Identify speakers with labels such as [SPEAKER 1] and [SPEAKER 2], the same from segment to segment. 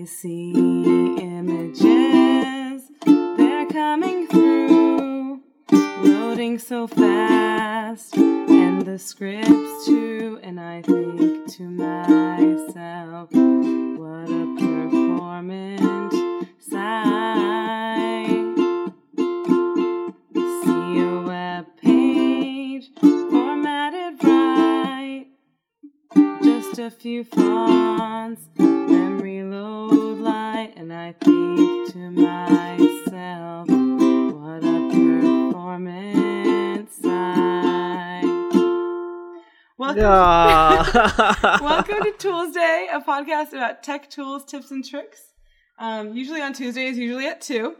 [SPEAKER 1] I see images, they're coming through, loading so fast, and the scripts too. And I think to myself, what a performant sight. See a web page formatted right, just a few fonts, I think to myself, what a performance sight. Welcome,
[SPEAKER 2] Yeah.
[SPEAKER 1] welcome to Toolsday, a podcast about tech tools, tips, and tricks. Um, usually on Tuesdays, usually at 2.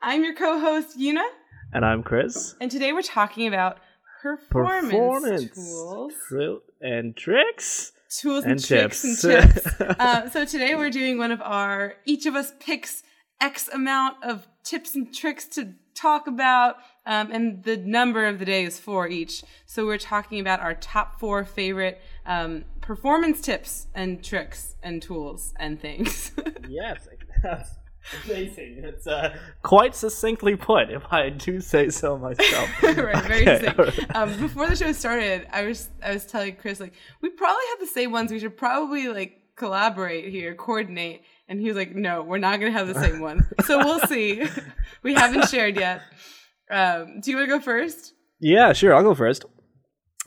[SPEAKER 1] I'm your co host, Una,
[SPEAKER 2] and I'm Chris.
[SPEAKER 1] and today we're talking about performance,
[SPEAKER 2] Performance
[SPEAKER 1] tools.
[SPEAKER 2] Tri- and tricks
[SPEAKER 1] tools and,
[SPEAKER 2] and
[SPEAKER 1] tricks
[SPEAKER 2] tips.
[SPEAKER 1] and tips. uh, so today we're doing one of our each of us picks X amount of tips and tricks to talk about, um, and the number of the day is four each. So we're talking about our top four favorite um, performance tips and tricks and tools and things.
[SPEAKER 2] yes, that's amazing. It's uh, quite succinctly put, if I do say so myself.
[SPEAKER 1] right, very
[SPEAKER 2] Okay,
[SPEAKER 1] sick.
[SPEAKER 2] alright.
[SPEAKER 1] Um, before the show started, I was I was telling Chris like we probably have the same ones. We should probably like collaborate here, coordinate. And he was like, "No, we're not gonna have the same one. So we'll see. we haven't shared yet. Um, do you want to go first?
[SPEAKER 2] Yeah, sure. I'll go first.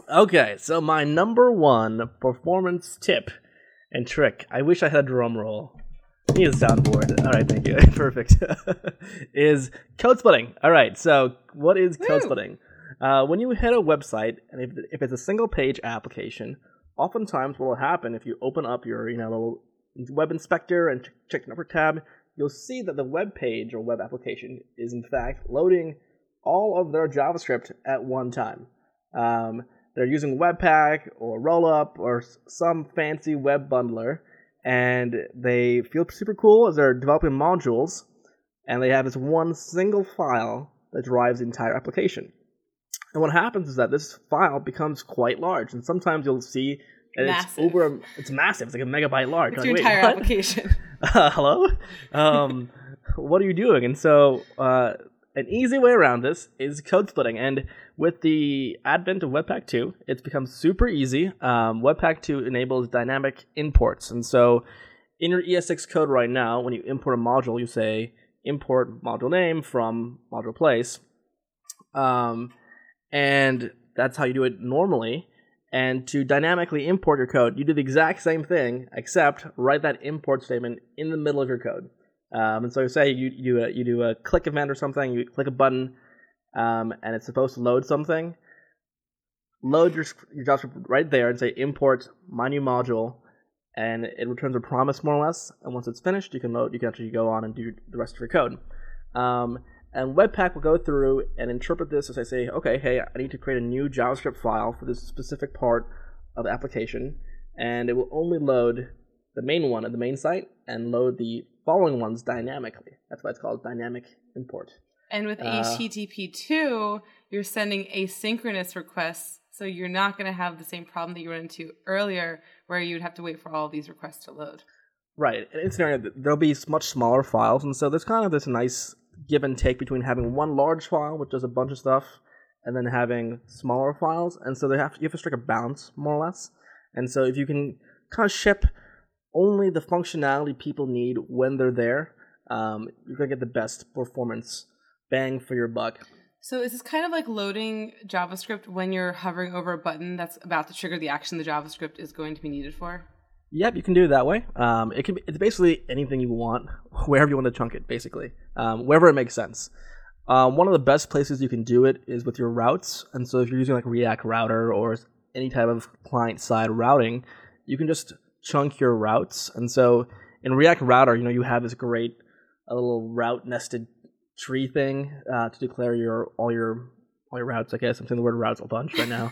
[SPEAKER 2] Okay, so my number one performance tip and trick. I wish I had a drum roll. Need a soundboard. All right, thank you. Perfect. is code splitting. All right, so what is code splitting? Uh, when you hit a website, and if, if it's a single page application, oftentimes what will happen if you open up your you know little web inspector and ch- check the network tab, you'll see that the web page or web application is in fact loading all of their JavaScript at one time. Um, they're using Webpack or Rollup or some fancy web bundler, and they feel super cool as they're developing modules, and they have this one single file that drives the entire application. And what happens is that this file becomes quite large, and sometimes you'll see that it's over. It's massive. It's like a megabyte large.
[SPEAKER 1] It's your
[SPEAKER 2] like, "Wait,
[SPEAKER 1] entire
[SPEAKER 2] what?"
[SPEAKER 1] application.
[SPEAKER 2] uh, hello um, what are you doing and so uh, an easy way around this is code splitting and with the advent of webpack 2 it's become super easy um, webpack 2 enables dynamic imports and so in your ES6 code right now when you import a module you say import module name from module place um, and that's how you do it normally and to dynamically import your code, you do the exact same thing, except write that import statement in the middle of your code. Um, and so, say you you do a, you do a click event or something, you click a button, um, and it's supposed to load something. Load your your JavaScript right there and say import my new module, and it returns a promise more or less. And once it's finished, you can load. You can actually go on and do the rest of your code. Um, and Webpack will go through and interpret this as I say, okay, hey, I need to create a new JavaScript file for this specific part of the application, and it will only load the main one at the main site and load the following ones dynamically. That's why it's called dynamic import.
[SPEAKER 1] And with
[SPEAKER 2] Uh,
[SPEAKER 1] HTTP two, you're sending asynchronous requests, so you're not going to have the same problem that you ran into earlier, where you'd have to wait for all these requests to load.
[SPEAKER 2] Right. In scenario, there'll be much smaller files, and so there's kind of this nice give and take between having one large file, which does a bunch of stuff, and then having smaller files. And so they have to, you have to strike a balance, more or less. And so if you can kind of ship only the functionality people need when they're there, um, you're gonna get the best performance bang for your buck.
[SPEAKER 1] So is this kind of like loading JavaScript when you're hovering over a button that's about to trigger the action the JavaScript is going to be needed for?
[SPEAKER 2] Yep, you can do it that way. Um, it can be, it's basically anything you want, wherever you want to chunk it, basically, um, wherever it makes sense. Um, one of the best places you can do it is with your routes, and so if you're using like React Router or any type of client-side routing, you can just chunk your routes. And so in React Router, you know, you have this great a little route nested tree thing uh, to declare your all your all your routes. I guess I'm saying the word routes a bunch right now.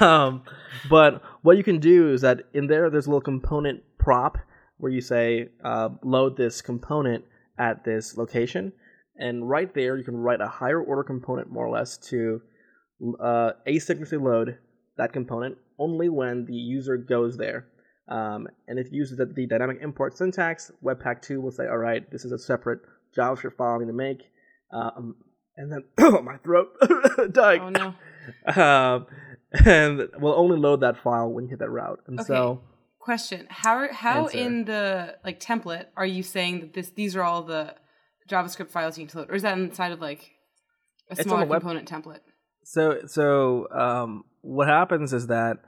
[SPEAKER 2] um, but what you can do is that in there, there's a little component prop where you say uh, load this component at this location, and right there you can write a higher order component more or less to uh, asynchronously load that component only when the user goes there. Um, and if you use the, the dynamic import syntax, Webpack 2 will say, all right, this is a separate JavaScript file I need to make. Um, and then, oh, my throat dying.
[SPEAKER 1] Oh no.
[SPEAKER 2] Um, and we'll only load that file when you hit that route. And
[SPEAKER 1] Okay.
[SPEAKER 2] so,
[SPEAKER 1] Question: How how
[SPEAKER 2] Answer.
[SPEAKER 1] in the like template are you saying that this these are all the JavaScript files you need to load, or is that inside of like a smaller component template?
[SPEAKER 2] so, so um, what happens is that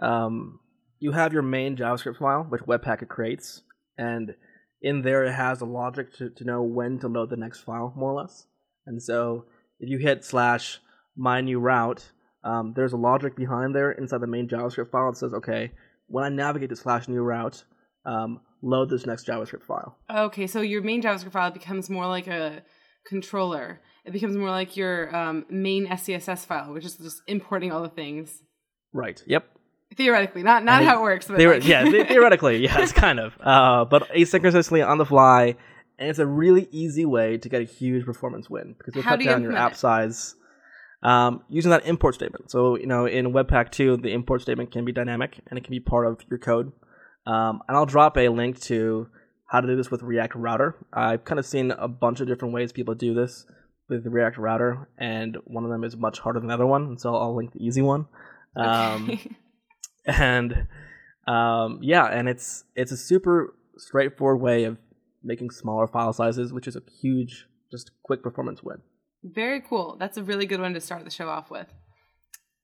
[SPEAKER 2] um, you have your main JavaScript file, which Webpack creates, and in there it has a logic to, to know when to load the next file, more or less. And so, if you hit slash my new route, um, there's a logic behind there inside the main JavaScript file that says, okay, when I navigate to slash new route, um, load this next JavaScript file.
[SPEAKER 1] Okay, so your main JavaScript file becomes more like a controller. It becomes more like your um, main SCSS file, which is just importing all the things.
[SPEAKER 2] Right. Yep.
[SPEAKER 1] Theoretically, not not how it works. But
[SPEAKER 2] Theor-
[SPEAKER 1] like-
[SPEAKER 2] yeah, the- theoretically, yes, kind of. Uh, but asynchronously on the fly, and it's a really easy way to get a huge performance win because you
[SPEAKER 1] How
[SPEAKER 2] cut
[SPEAKER 1] do you
[SPEAKER 2] down your app
[SPEAKER 1] it?
[SPEAKER 2] size um, using that import statement. So you know, in Webpack 2, the import statement can be dynamic and it can be part of your code. Um, and I'll drop a link to how to do this with React Router. I've kind of seen a bunch of different ways people do this with the React Router, and one of them is much harder than the other one. And so I'll link the easy one. Um,
[SPEAKER 1] Okay.
[SPEAKER 2] and um, yeah, and it's it's a super straightforward way of making smaller file sizes, which is a huge, just quick performance win.
[SPEAKER 1] Very cool. That's a really good one to start the show off with.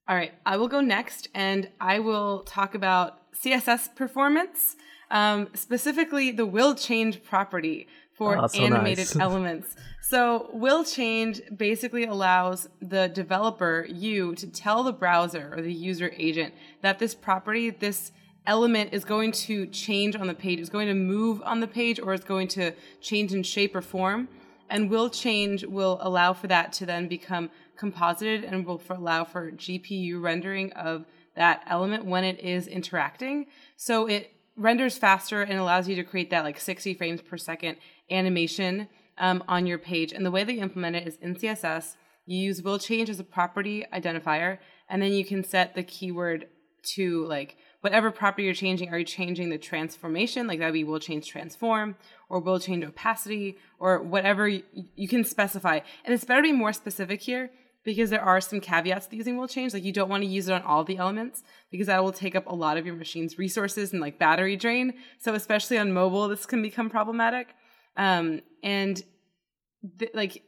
[SPEAKER 1] All right, I will go next and I will talk about CSS performance, um, specifically the will change property for
[SPEAKER 2] Oh, so
[SPEAKER 1] animated
[SPEAKER 2] nice.
[SPEAKER 1] elements. So, will change basically allows the developer, you, to tell the browser or the user agent that this property, this element is going to change on the page, is going to move on the page, or is going to change in shape or form and will change will allow for that to then become composited and will for allow for GPU rendering of that element when it is interacting. So it renders faster and allows you to create that like 60 frames per second animation um, on your page. And the way they implement it is in CSS, you use will change as a property identifier, and then you can set the keyword to like whatever property you're changing. Are you changing the transformation? Like that would be will change transform or will change opacity or whatever you, you can specify. And it's better to be more specific here because there are some caveats to using will change. Like you don't want to use it on all the elements because that will take up a lot of your machine's resources and like battery drain. So especially on mobile, this can become problematic. Um, and th- like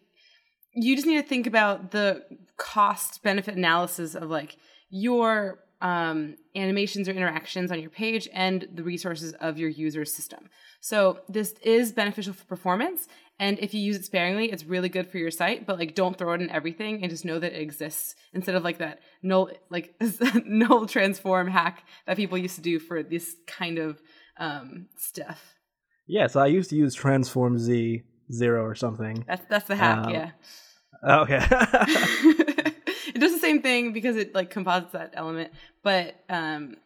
[SPEAKER 1] you just need to think about the cost benefit analysis of like your um, animations or interactions on your page and the resources of your user system. So this is beneficial for performance, and if you use it sparingly, it's really good for your site. But like, don't throw it in everything, and just know that it exists instead of like that null like null transform hack that people used to do for this kind of um, stuff.
[SPEAKER 2] Yeah, so I used to use Transform Z zero or something.
[SPEAKER 1] That's that's the hack,
[SPEAKER 2] Um,
[SPEAKER 1] yeah.
[SPEAKER 2] Okay.
[SPEAKER 1] it does the same thing because it like composites that element, but um,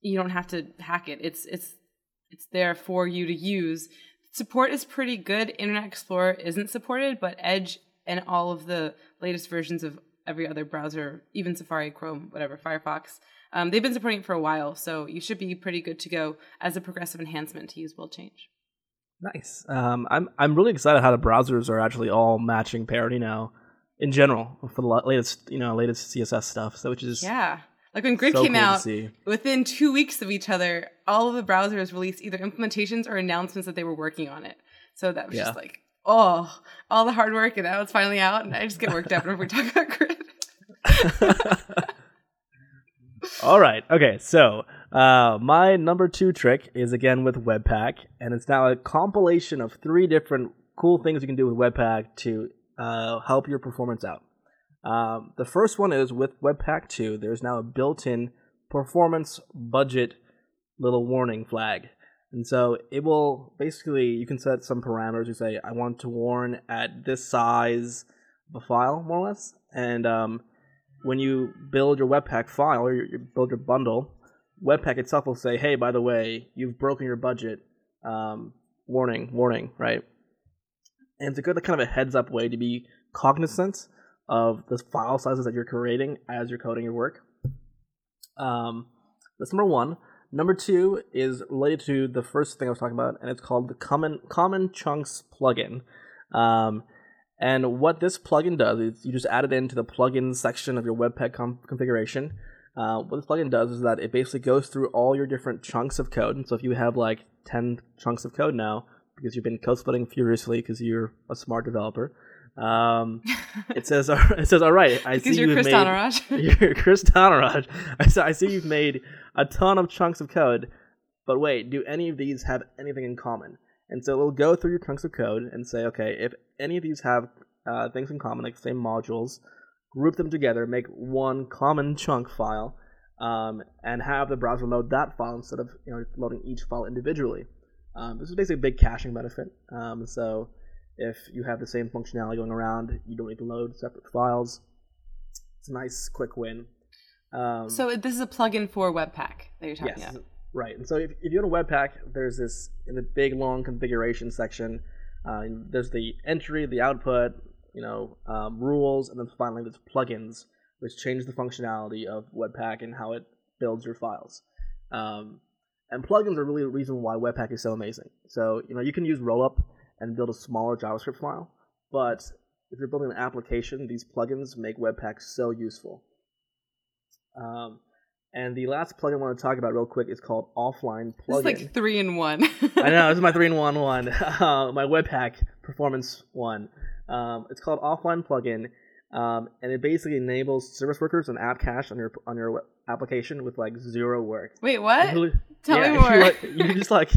[SPEAKER 1] you don't have to hack it. It's it's it's there for you to use. Support is pretty good. Internet Explorer isn't supported, but Edge and all of the latest versions of every other browser, even Safari, Chrome, whatever, Firefox, um, they've been supporting it for a while. So you should be pretty good to go as a progressive enhancement to use will change.
[SPEAKER 2] nice. Um, I'm I'm really excited how the browsers are actually all matching parity now, in general for the latest you know latest CSS stuff. So which is
[SPEAKER 1] Yeah. Like when Grid
[SPEAKER 2] so
[SPEAKER 1] came
[SPEAKER 2] cool
[SPEAKER 1] out, within two weeks of each other, all of the browsers released either implementations or announcements that they were working on it. So that was
[SPEAKER 2] Yeah.
[SPEAKER 1] just like, oh, all the hard work, and now it's finally out, and I just get worked up whenever we talk about Grid.
[SPEAKER 2] All right. Okay. So uh, my number two trick is again with Webpack, and it's now a compilation of three different cool things you can do with Webpack to uh, help your performance out. Um, the first one is with Webpack 2, there's now a built in performance budget little warning flag. And so it will basically, you can set some parameters. You say, I want to warn at this size of a file, more or less. And um, when you build your Webpack file or you build your bundle, Webpack itself will say, hey, by the way, you've broken your budget. Um, warning, warning, right? And it's a good kind of a heads up way to be cognizant of the file sizes that you're creating as you're coding your work. Um, that's number one. number two is related to the first thing I was talking about, and it's called the Common Common Chunks plugin. Um, and what this plugin does is you just add it into the plugin section of your Webpack com- configuration. Uh, what this plugin does is that it basically goes through all your different chunks of code. And so if you have like 10 chunks of code now, because you've been code splitting furiously because you're a smart developer, um, it says, it says, all right, I
[SPEAKER 1] Because
[SPEAKER 2] see
[SPEAKER 1] you're
[SPEAKER 2] you've
[SPEAKER 1] Chris
[SPEAKER 2] made,
[SPEAKER 1] Dhanaraj.
[SPEAKER 2] you're Chris Dhanaraj. I see, I see you've made a ton of chunks of code, but wait, do any of these have anything in common? And so it'll go through your chunks of code and say, okay, if any of these have uh, things in common, like the same modules, group them together, make one common chunk file, um, and have the browser load that file instead of you know loading each file individually. Um, this is basically a big caching benefit. Um, so if you have the same functionality going around, you don't need to load separate files. It's a nice quick win. Um,
[SPEAKER 1] So this is a plugin for Webpack that you're talking
[SPEAKER 2] yes,
[SPEAKER 1] about.
[SPEAKER 2] Right. And so if, if you go to Webpack, there's this in the big long configuration section. Uh, there's the entry, the output, you know, um, rules, and then finally there's plugins, which change the functionality of Webpack and how it builds your files. Um, and plugins are really the reason why Webpack is so amazing. So you know you can use Rollup and build a smaller JavaScript file, but if you're building an application, these plugins make Webpack so useful. Um, and the last plugin I want to talk about real quick is called Offline
[SPEAKER 1] This is like three in one.
[SPEAKER 2] I know this is my three in one one, uh, my Webpack performance one. Um, it's called Offline Plugin, um, and it basically enables service workers and app cache on your on your application with like zero work.
[SPEAKER 1] Wait, what?
[SPEAKER 2] You-
[SPEAKER 1] Tell
[SPEAKER 2] yeah,
[SPEAKER 1] me
[SPEAKER 2] you,
[SPEAKER 1] more.
[SPEAKER 2] like- you just like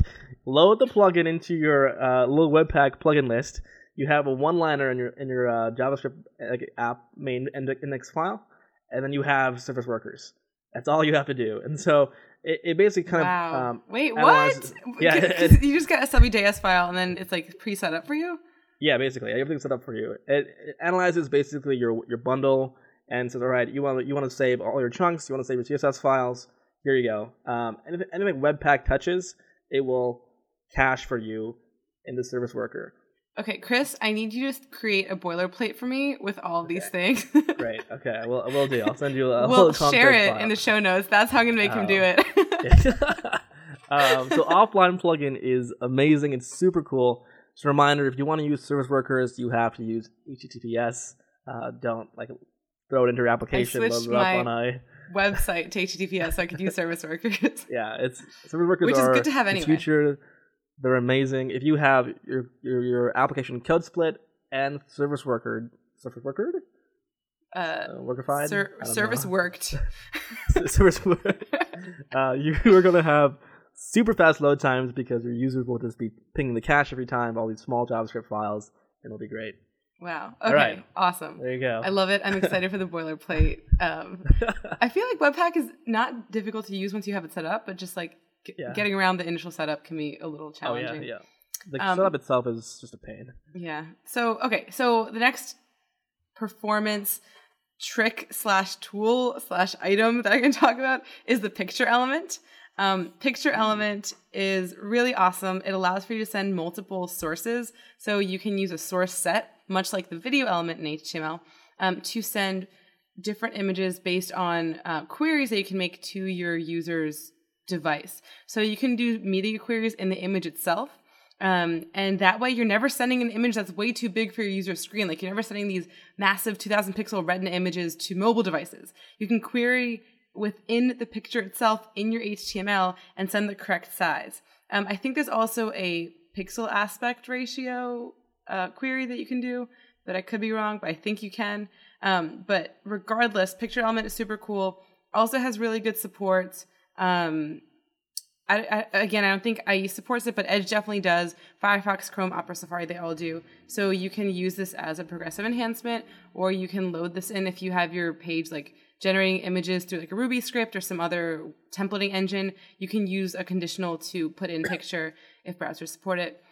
[SPEAKER 2] load the plugin into your uh, little Webpack plugin list. You have a one-liner in your in your uh, JavaScript uh, app main index file, and then you have service workers. That's all you have to do. And so it, it basically kind
[SPEAKER 1] wow.
[SPEAKER 2] of um,
[SPEAKER 1] Wait, what?
[SPEAKER 2] yeah, it-
[SPEAKER 1] you just got a subjs file and then it's like pre-set up for you.
[SPEAKER 2] Yeah, basically everything's set up for you. It, it analyzes basically your your bundle and says, all right, you want you want to save all your chunks, you want to save your CSS files. Here you go. Um, anything, anything Webpack touches, it will cache for you in the service worker.
[SPEAKER 1] Okay, Chris, I need you to create a boilerplate for me with all of these things.
[SPEAKER 2] Great. Okay, we'll I will do. I'll send you a
[SPEAKER 1] we'll share it
[SPEAKER 2] file.
[SPEAKER 1] in the show notes. That's how I'm gonna make him do
[SPEAKER 2] Oh.
[SPEAKER 1] it.
[SPEAKER 2] um, so offline plugin is amazing. It's super cool. Just a reminder: if you want to use service workers, you have to use HTTPS. Uh, don't like throw it into your application. load
[SPEAKER 1] switched
[SPEAKER 2] it up
[SPEAKER 1] my-
[SPEAKER 2] a
[SPEAKER 1] Website to HTTPS so I could use service workers.
[SPEAKER 2] yeah. It's service workers
[SPEAKER 1] Which is good to have anyway.
[SPEAKER 2] future. They're amazing. If you have your your, your application code split and service worker service worker
[SPEAKER 1] Uh,
[SPEAKER 2] uh, workified
[SPEAKER 1] ser- service
[SPEAKER 2] know.
[SPEAKER 1] worked.
[SPEAKER 2] service work, uh, you are going to have super fast load times because your users will just be pinging the cache every time, all these small JavaScript files, and it'll be great.
[SPEAKER 1] Wow.
[SPEAKER 2] All
[SPEAKER 1] Okay.
[SPEAKER 2] right.
[SPEAKER 1] Awesome.
[SPEAKER 2] There you go.
[SPEAKER 1] I love it. I'm excited for the boilerplate. Um, I feel like Webpack is not difficult to use once you have it set up, but just like
[SPEAKER 2] Yeah.
[SPEAKER 1] getting around the initial setup can be a little challenging.
[SPEAKER 2] oh yeah, yeah. The
[SPEAKER 1] Um,
[SPEAKER 2] setup itself is just a pain.
[SPEAKER 1] Yeah. So okay. So the next performance trick slash tool slash item that I can talk about is the picture element. Um, picture element is really awesome. It allows for you to send multiple sources. So you can use a source set, much like the video element in HTML, um, to send different images based on uh, queries that you can make to your user's device. So you can do media queries in the image itself. Um, and that way you're never sending an image that's way too big for your user's screen. Like you're never sending these massive 2000 pixel retina images to mobile devices. You can query within the picture itself in your HTML and send the correct size. Um, I think there's also a pixel aspect ratio uh, query that you can do but I could be wrong, but I think you can. Um, but regardless, Picture Element is super cool. Also has really good support. Um, I, I, again, I don't think IE supports it, but Edge definitely does. Firefox, Chrome, Opera, Safari, they all do. So you can use this as a progressive enhancement, or you can load this in if you have your page like generating images through like a Ruby script or some other templating engine. You can use a conditional to put in picture if browsers support it.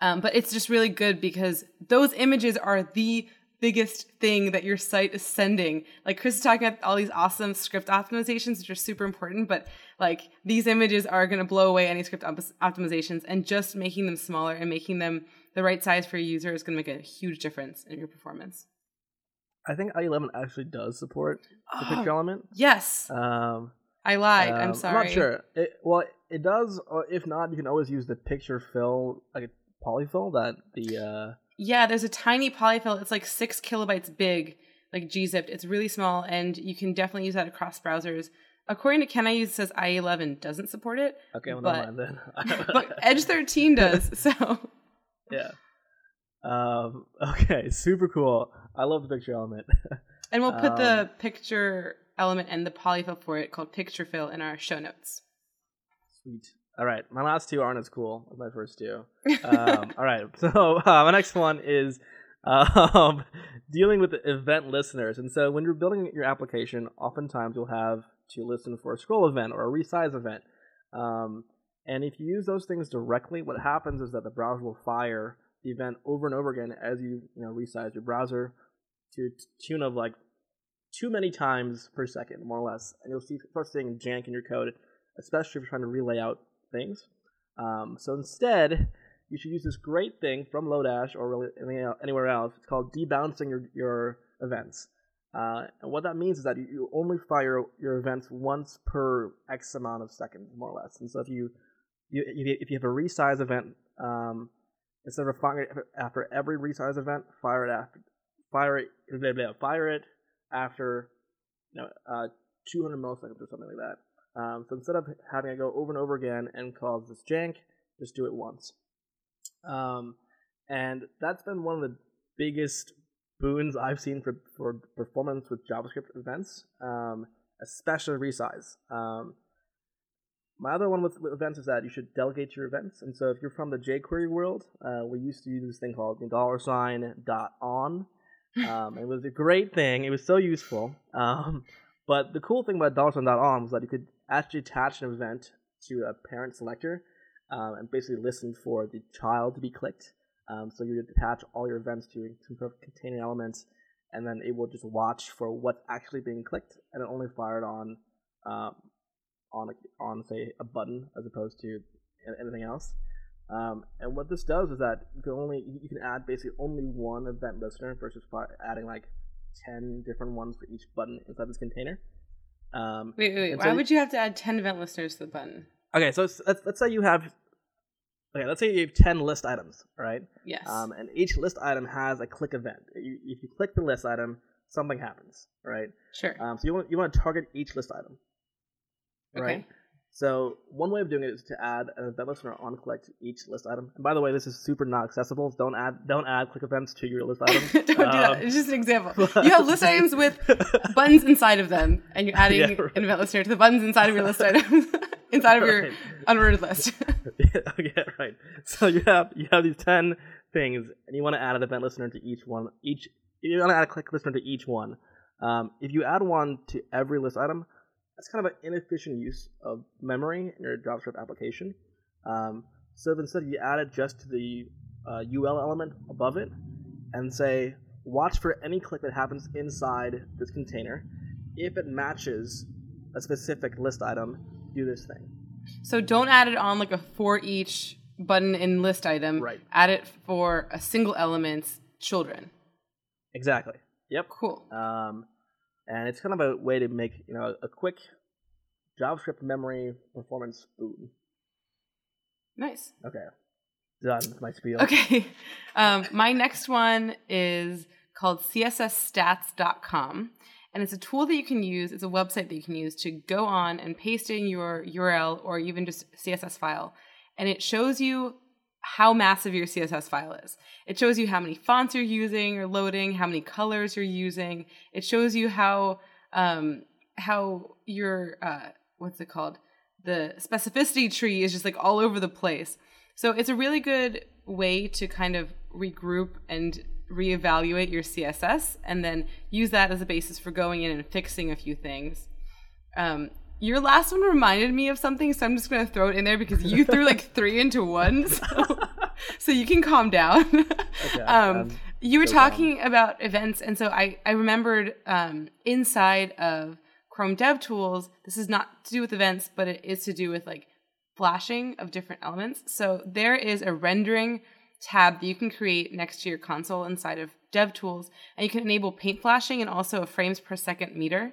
[SPEAKER 1] Um, but it's just really good because those images are the biggest thing that your site is sending. Like Chris is talking about all these awesome script optimizations, which are super important, but like these images are going to blow away any script op- optimizations and just making them smaller and making them the right size for your user is going to make a huge difference in your performance.
[SPEAKER 2] I think IE11 actually does support the
[SPEAKER 1] Oh,
[SPEAKER 2] picture element.
[SPEAKER 1] Yes.
[SPEAKER 2] Um,
[SPEAKER 1] I lied. I'm
[SPEAKER 2] Um,
[SPEAKER 1] sorry.
[SPEAKER 2] I'm not sure. It, well, it does. Or if not, you can always use the picture fill, like a polyfill that the. uh
[SPEAKER 1] Yeah, there's a tiny polyfill. It's like six kilobytes big, like gzipped. It's really small, and you can definitely use that across browsers. According to Can I use, it says IE11 doesn't support it,
[SPEAKER 2] Okay, well,
[SPEAKER 1] But-
[SPEAKER 2] never mind then.
[SPEAKER 1] but Edge 13 does. So
[SPEAKER 2] yeah. Um. Okay. Super cool. I love the picture element.
[SPEAKER 1] And we'll put the
[SPEAKER 2] Um,
[SPEAKER 1] picture element and the polyfill for it called picture fill in our show notes.
[SPEAKER 2] Sweet. All right, my last two aren't as cool as my first two. Um, all right, so uh, my next one is um, dealing with event listeners. And so when you're building your application, oftentimes you'll have to listen for a scroll event or a resize event. Um, and if you use those things directly, what happens is that the browser will fire the event over and over again as you you know resize your browser to tune of like too many times per second, more or less. And you'll see start seeing jank in your code, especially if you're trying to relay out things. Um, so instead, you should use this great thing from Lodash or really any- anywhere else. It's called debouncing your, your events. Uh, and what that means is that you, you only fire your events once per X amount of seconds, more or less. And so if you, you if you- have a resize event, um, instead of firing it after every resize event, fire it after fire it blah, blah, fire it after you know uh, 200 milliseconds or something like that. Um, so instead of having it go over and over again and cause this jank, just do it once. Um, and that's been one of the biggest boons I've seen for, for performance with JavaScript events, um, especially resize. Um, my other one with, with events is that you should delegate your events. And so if you're from the jQuery world, uh, we used to use this thing called dollar sign dot on. Um, it was a great thing. It was so useful. Um, but the cool thing about dollar sign dot on was that you could actually attach an event to a parent selector um, and basically listen for the child to be clicked. Um, so you attach all your events to some sort of containing elements, and then it will just watch for what's actually being clicked, and it only fired on um, on a, on say a button as opposed to anything else. Um, and what this does is that you can only you can add basically only one event listener versus adding like ten different ones for each button inside this container. Um,
[SPEAKER 1] Wait, wait, wait. Why
[SPEAKER 2] so-
[SPEAKER 1] would you have to add 10 event listeners to the button?
[SPEAKER 2] okay, so let's, let's let's say you have okay, let's say you have ten list items, right?
[SPEAKER 1] Yes.
[SPEAKER 2] Um, and each list item has a click event. You, if you click the list item, something happens, right?
[SPEAKER 1] sure.
[SPEAKER 2] Um, so you want you want to target each list item, right?
[SPEAKER 1] Okay.
[SPEAKER 2] So one way of doing it is to add an event listener on click to each list item. And by the way, this is super not accessible. Don't add don't add click events to your list items.
[SPEAKER 1] Don't do that.
[SPEAKER 2] Um,
[SPEAKER 1] It's just an example. You have list items with buttons inside of them, and you're adding
[SPEAKER 2] Yeah, right.
[SPEAKER 1] an event listener to the buttons inside of your list items, inside of your
[SPEAKER 2] Right.
[SPEAKER 1] unordered list.
[SPEAKER 2] yeah, right. So you have you have these ten things, and you want to add an event listener to each one. Each you want to add a click listener to each one. Um, if you add one to every list item, that's kind of an inefficient use of memory in your JavaScript application. Um, so instead, you add it just to the uh, UL element above it, and say watch for any click that happens inside this container. If it matches a specific list item, do this thing.
[SPEAKER 1] so don't add it on like a for each button in list item.
[SPEAKER 2] Right.
[SPEAKER 1] Add it for a single element's children.
[SPEAKER 2] Exactly. Yep.
[SPEAKER 1] Cool.
[SPEAKER 2] Um, and it's kind of a way to make you know a quick JavaScript memory performance boon.
[SPEAKER 1] Nice.
[SPEAKER 2] Okay, done with my spiel.
[SPEAKER 1] Okay. Um, my next one is called CSSstats.com. And it's a tool that you can use, it's a website that you can use to go on and paste in your URL or even just CSS file. And it shows you how massive your CSS file is. It shows you how many fonts you're using or loading, how many colors you're using. It shows you how um, how your uh, what's it called? The specificity tree is just like all over the place. So it's a really good way to kind of regroup and reevaluate your CSS and then use that as a basis for going in and fixing a few things. Um, your last one reminded me of something, so I'm just going to throw it in there because you threw like three into one. So, so you can calm down.
[SPEAKER 2] Okay,
[SPEAKER 1] um,
[SPEAKER 2] um,
[SPEAKER 1] you were
[SPEAKER 2] so calm.
[SPEAKER 1] talking about events, and so I, I remembered um, inside of Chrome DevTools, this is not to do with events, but it is to do with like flashing of different elements. So there is a rendering tab that you can create next to your console inside of DevTools, and you can enable paint flashing and also a frames per second meter.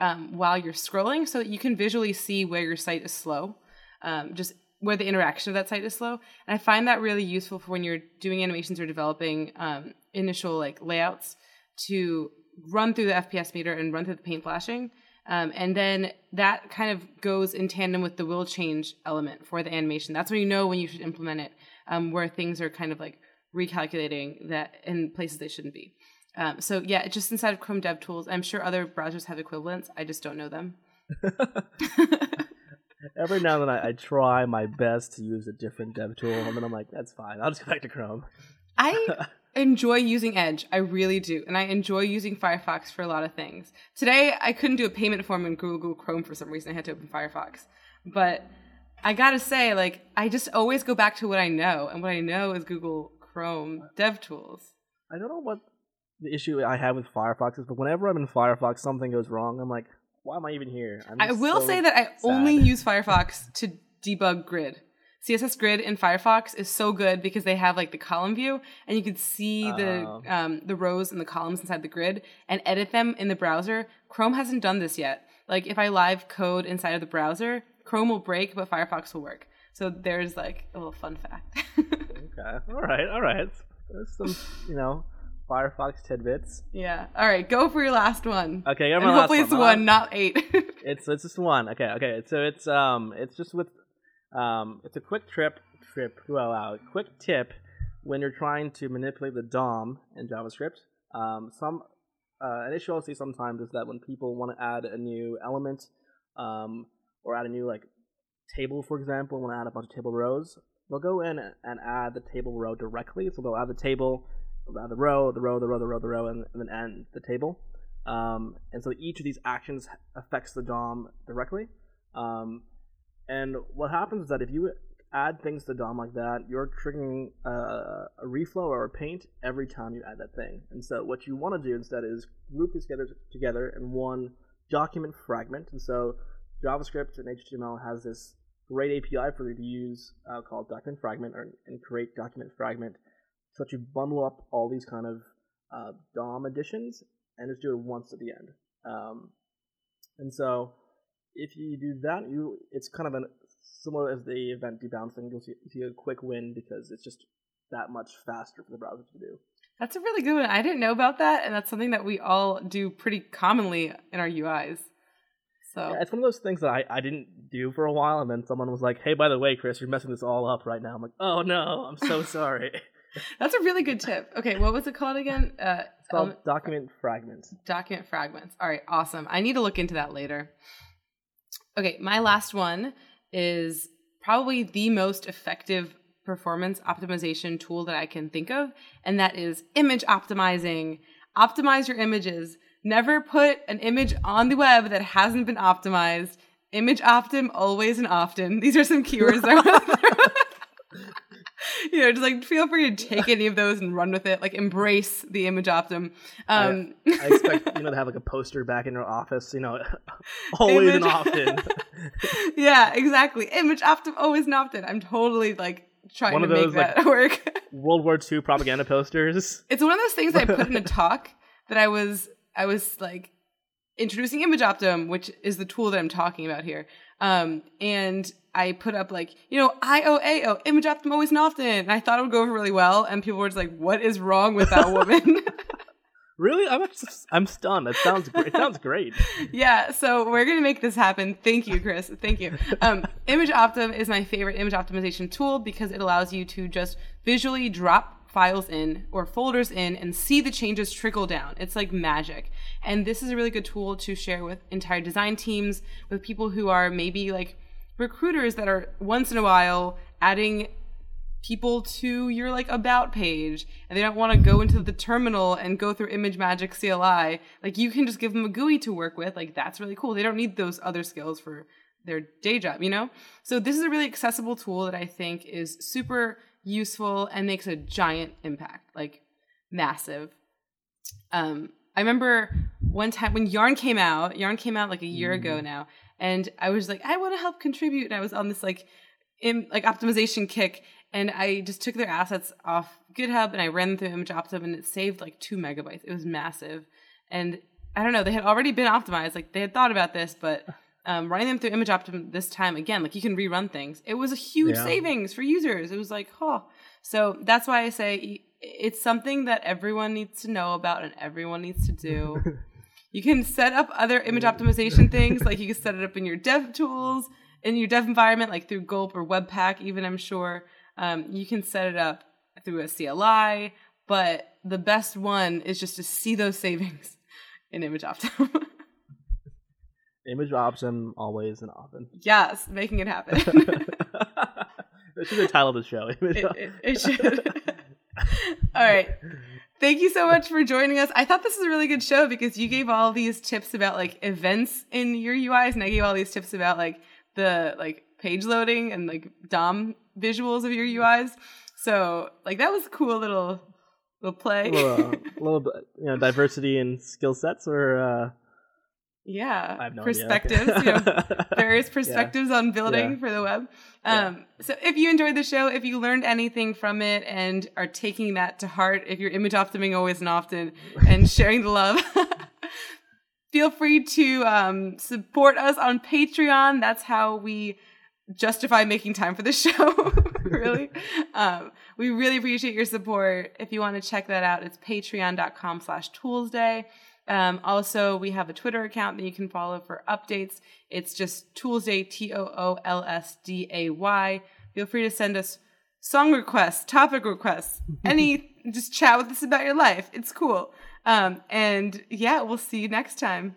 [SPEAKER 1] Um, while you're scrolling so that you can visually see where your site is slow, um, just where the interaction of that site is slow. And I find that really useful for when you're doing animations or developing um, initial like layouts to run through the FPS meter and run through the paint flashing. Um, and then that kind of goes in tandem with the will change element for the animation. That's when you know when you should implement it, um, where things are kind of like recalculating that in places they shouldn't be. Um, so yeah, just inside of Chrome DevTools. I'm sure other browsers have equivalents. I just don't know them.
[SPEAKER 2] Every now and then I, I, try my best to use a different dev tool, and then I'm like, that's fine. I'll just go back to Chrome.
[SPEAKER 1] I enjoy using Edge. I really do. And I enjoy using Firefox for a lot of things. Today, I couldn't do a payment form in Google Chrome for some reason. I had to open Firefox. But I gotta say, like, I just always go back to what I know. And what I know is Google Chrome DevTools.
[SPEAKER 2] I don't know what the issue I have with Firefox is, but whenever I'm in Firefox, something goes wrong. I'm like, why am I even here?
[SPEAKER 1] i will
[SPEAKER 2] so
[SPEAKER 1] say that I
[SPEAKER 2] sad.
[SPEAKER 1] only use Firefox to debug grid. CSS Grid in Firefox is so good because they have like the column view and you can see the
[SPEAKER 2] Oh.
[SPEAKER 1] um, the rows and the columns inside the grid and edit them in the browser. Chrome hasn't done this yet. Like if I live code inside of the browser, Chrome will break, but Firefox will work. So there's like a little fun fact.
[SPEAKER 2] Okay. All right. All right. There's some, you know, Firefox tidbits.
[SPEAKER 1] yeah. All right, go for your last one.
[SPEAKER 2] Okay.
[SPEAKER 1] And
[SPEAKER 2] my last
[SPEAKER 1] hopefully it's
[SPEAKER 2] one.
[SPEAKER 1] one, not eight.
[SPEAKER 2] It's it's just one. Okay. Okay. So it's um it's just with um it's a quick trip trip wow wow quick tip when you're trying to manipulate the DOM in JavaScript. Um, some uh, an issue I'll see sometimes is that when people want to add a new element um, or add a new like table, for example, want to add a bunch of table rows, they'll go in and add the table row directly. So they'll add the table, the row, the row, the row, the row, the row, and, and then end the table. Um, and so each of these actions affects the DOM directly. Um, and what happens is that if you add things to the DOM like that, you're triggering uh, a reflow or a paint every time you add that thing. And so what you want to do instead is group these together, together in one document fragment. And so JavaScript and HTML has this great API for you to use uh, called document fragment or, and create document fragment so that you bundle up all these kind of uh, DOM additions and just do it once at the end. Um, and so if you do that, you it's kind of an similar as the event debouncing. You'll see, see a quick win because it's just that much faster for the browser to do.
[SPEAKER 1] that's a really good one. I didn't know about that, and that's something that we all do pretty commonly in our UIs. So
[SPEAKER 2] Yeah, it's one of those things that I, I didn't do for a while, and then someone was like, "Hey, by the way, Chris, you're messing this all up right now." I'm like, "Oh no, I'm so sorry." It's
[SPEAKER 1] that's a really good tip. Okay, what was it called again? Uh,
[SPEAKER 2] called
[SPEAKER 1] element-
[SPEAKER 2] document fragments.
[SPEAKER 1] document fragments. All right, awesome. I need to look into that later. Okay, my last one is probably the most effective performance optimization tool that I can think of, and that is image optimizing. Optimize your images. Never put an image on the web that hasn't been optimized. Image optim, always and often. These are some keywords that You know, just like feel free to take any of those and run with it. Like embrace the image optim. Um,
[SPEAKER 2] I expect you know to have like a poster back in your office. You know, always and
[SPEAKER 1] Image-
[SPEAKER 2] often.
[SPEAKER 1] yeah, exactly. Image optim, always and often. I'm totally like trying
[SPEAKER 2] One
[SPEAKER 1] to
[SPEAKER 2] of
[SPEAKER 1] make
[SPEAKER 2] those, like-
[SPEAKER 1] that work.
[SPEAKER 2] World War II propaganda posters.
[SPEAKER 1] it's one of those things I put in a talk that I was I was like introducing Image Optim, which is the tool that I'm talking about here. Um, and I put up like, you know, IOAO, Image Optim always and often. And I thought it would go over really well. And people were just like, what is wrong with that woman?
[SPEAKER 2] Really, I'm just, I'm stunned. That sounds great. It sounds great.
[SPEAKER 1] yeah, so we're gonna make this happen. Thank you, Chris. Thank you. Um, image Optim is my favorite image optimization tool because it allows you to just visually drop files in or folders in and see the changes trickle down. It's like magic. And this is a really good tool to share with entire design teams, with people who are maybe like recruiters that are once in a while adding people to your like about page and they don't want to go into the terminal and go through ImageMagick CLI, like you can just give them a GUI to work with. Like that's really cool. They don't need those other skills for their day job, you know? So this is a really accessible tool that I think is super useful and makes a giant impact, like massive. Um, I remember one time when Yarn came out, Yarn came out like a year ago mm-hmm. now, and I was like, I want to help contribute. And I was on this like in like optimization kick and I just took their assets off GitHub and I ran them through Image Optim and it saved like two megabytes. It was massive. And I don't know, they had already been optimized. Like they had thought about this, but um, running them through Image Optim this time again, like you can rerun things. It was a huge
[SPEAKER 2] Yeah.
[SPEAKER 1] savings for users. It was like, oh. So that's why I say it's something that everyone needs to know about and everyone needs to do. you can set up other image optimization things, like you can set it up in your dev tools, in your dev environment, like through Gulp or Webpack, even I'm sure. Um, you can set it up through a CLI, but the best one is just to see those savings in Image Optim.
[SPEAKER 2] Image Optim always and often.
[SPEAKER 1] yes, making it happen.
[SPEAKER 2] that should be the title of the show. Image
[SPEAKER 1] it, it, it should. all right. Thank you so much for joining us. I thought this was a really good show because you gave all these tips about like events in your UIs, and I gave all these tips about like the like page loading and like DOM visuals of your UIs. So like that was a cool little little play.
[SPEAKER 2] a little, uh, little bit, you know, diversity in skill sets, or uh,
[SPEAKER 1] yeah,
[SPEAKER 2] no
[SPEAKER 1] perspectives.
[SPEAKER 2] Okay.
[SPEAKER 1] you know, various perspectives on building
[SPEAKER 2] Yeah.
[SPEAKER 1] for the web.
[SPEAKER 2] Yeah.
[SPEAKER 1] Um, So if you enjoyed the show, if you learned anything from it and are taking that to heart, if you're image optimizing always and often and sharing the love, feel free to um, support us on Patreon. That's how we justify making time for the show. really. Um, we really appreciate your support. If you want to check that out, it's patreon.com slash toolsday. Um, also, we have a Twitter account that you can follow for updates. It's just Toolsday, T O O L S D A Y. Feel free to send us song requests, topic requests, any, just chat with us about your life. It's cool. Um, and yeah, we'll see you next time.